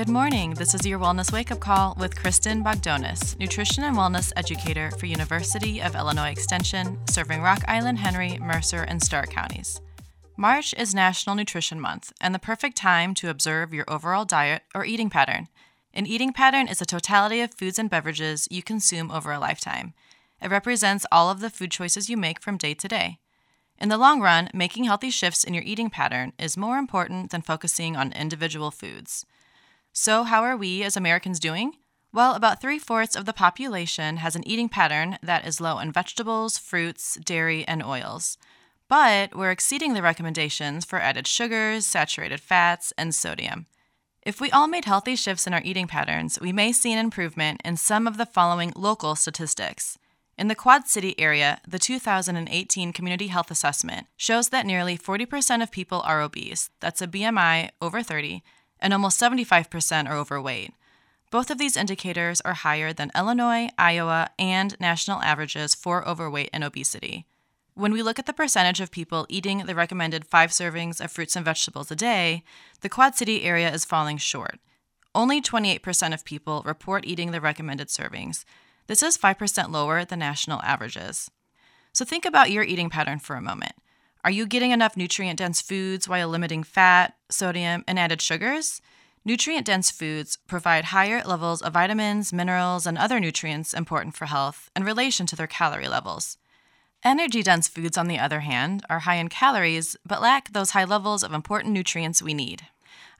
Good morning. This is your Wellness Wake Up Call with Kristin Bogdonas, nutrition and wellness educator for University of Illinois Extension, serving Rock Island, Henry, Mercer, and Stark counties. March is National Nutrition Month and the perfect time to observe your overall diet or eating pattern. An eating pattern is a totality of foods and beverages you consume over a lifetime. It represents all of the food choices you make from day to day. In the long run, making healthy shifts in your eating pattern is more important than focusing on individual foods. So, how are we as Americans doing? Well, about three fourths of the population has an eating pattern that is low in vegetables, fruits, dairy, and oils. But we're exceeding the recommendations for added sugars, saturated fats, and sodium. If we all made healthy shifts in our eating patterns, we may see an improvement in some of the following local statistics. In the Quad City area, the 2018 Community Health Assessment shows that nearly 40% of people are obese, that's a BMI over 30, and almost 75% are overweight. Both of these indicators are higher than Illinois, Iowa, and national averages for overweight and obesity. When we look at the percentage of people eating the recommended five servings of fruits and vegetables a day, the Quad City area is falling short. Only 28% of people report eating the recommended servings. This is 5% lower than national averages. So think about your eating pattern for a moment. Are you getting enough nutrient dense foods while limiting fat, sodium, and added sugars? Nutrient dense foods provide higher levels of vitamins, minerals, and other nutrients important for health in relation to their calorie levels. Energy dense foods, on the other hand, are high in calories but lack those high levels of important nutrients we need.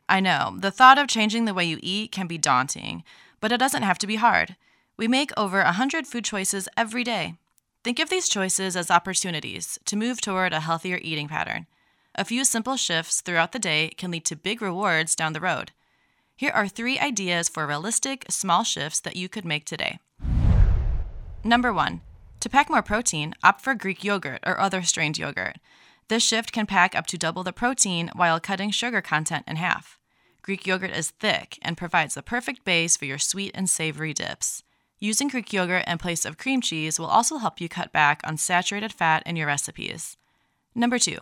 I know, the thought of changing the way you eat can be daunting, but it doesn't have to be hard. We make over 100 food choices every day. Think of these choices as opportunities to move toward a healthier eating pattern. A few simple shifts throughout the day can lead to big rewards down the road. Here are three ideas for realistic, small shifts that you could make today. Number one, to pack more protein, opt for Greek yogurt or other strained yogurt. This shift can pack up to double the protein while cutting sugar content in half. Greek yogurt is thick and provides the perfect base for your sweet and savory dips. Using Greek yogurt in place of cream cheese will also help you cut back on saturated fat in your recipes. Number two,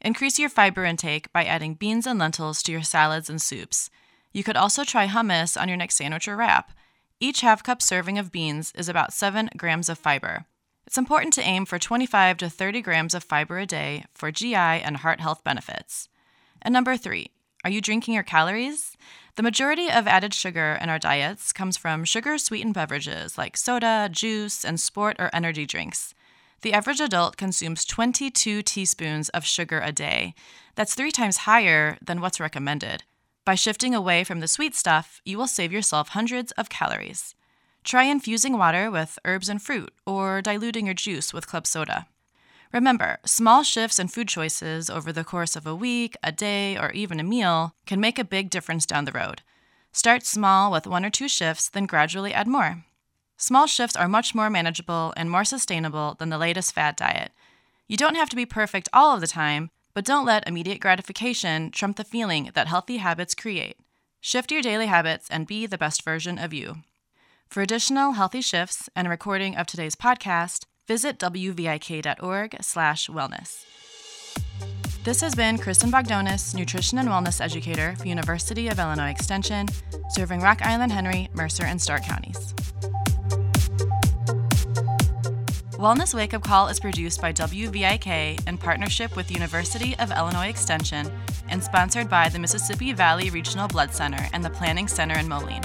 increase your fiber intake by adding beans and lentils to your salads and soups. You could also try hummus on your next sandwich or wrap. Each half cup serving of beans is about 7 grams of fiber. It's important to aim for 25 to 30 grams of fiber a day for GI and heart health benefits. And number three, are you drinking your calories? The majority of added sugar in our diets comes from sugar sweetened beverages like soda, juice, and sport or energy drinks. The average adult consumes 22 teaspoons of sugar a day. That's three times higher than what's recommended. By shifting away from the sweet stuff, you will save yourself hundreds of calories. Try infusing water with herbs and fruit, or diluting your juice with club soda. Remember, small shifts in food choices over the course of a week, a day, or even a meal can make a big difference down the road. Start small with one or two shifts, then gradually add more. Small shifts are much more manageable and more sustainable than the latest fad diet. You don't have to be perfect all of the time, but don't let immediate gratification trump the feeling that healthy habits create. Shift your daily habits and be the best version of you. For additional healthy shifts and a recording of today's podcast, visit wvik.org/wellness. This has been Kristin Bogdonas, nutrition and wellness educator for University of Illinois Extension, serving Rock Island, Henry, Mercer, and Stark counties. Wellness Wake Up Call is produced by WVIK in partnership with University of Illinois Extension and sponsored by the Mississippi Valley Regional Blood Center and the Planning Center in Moline.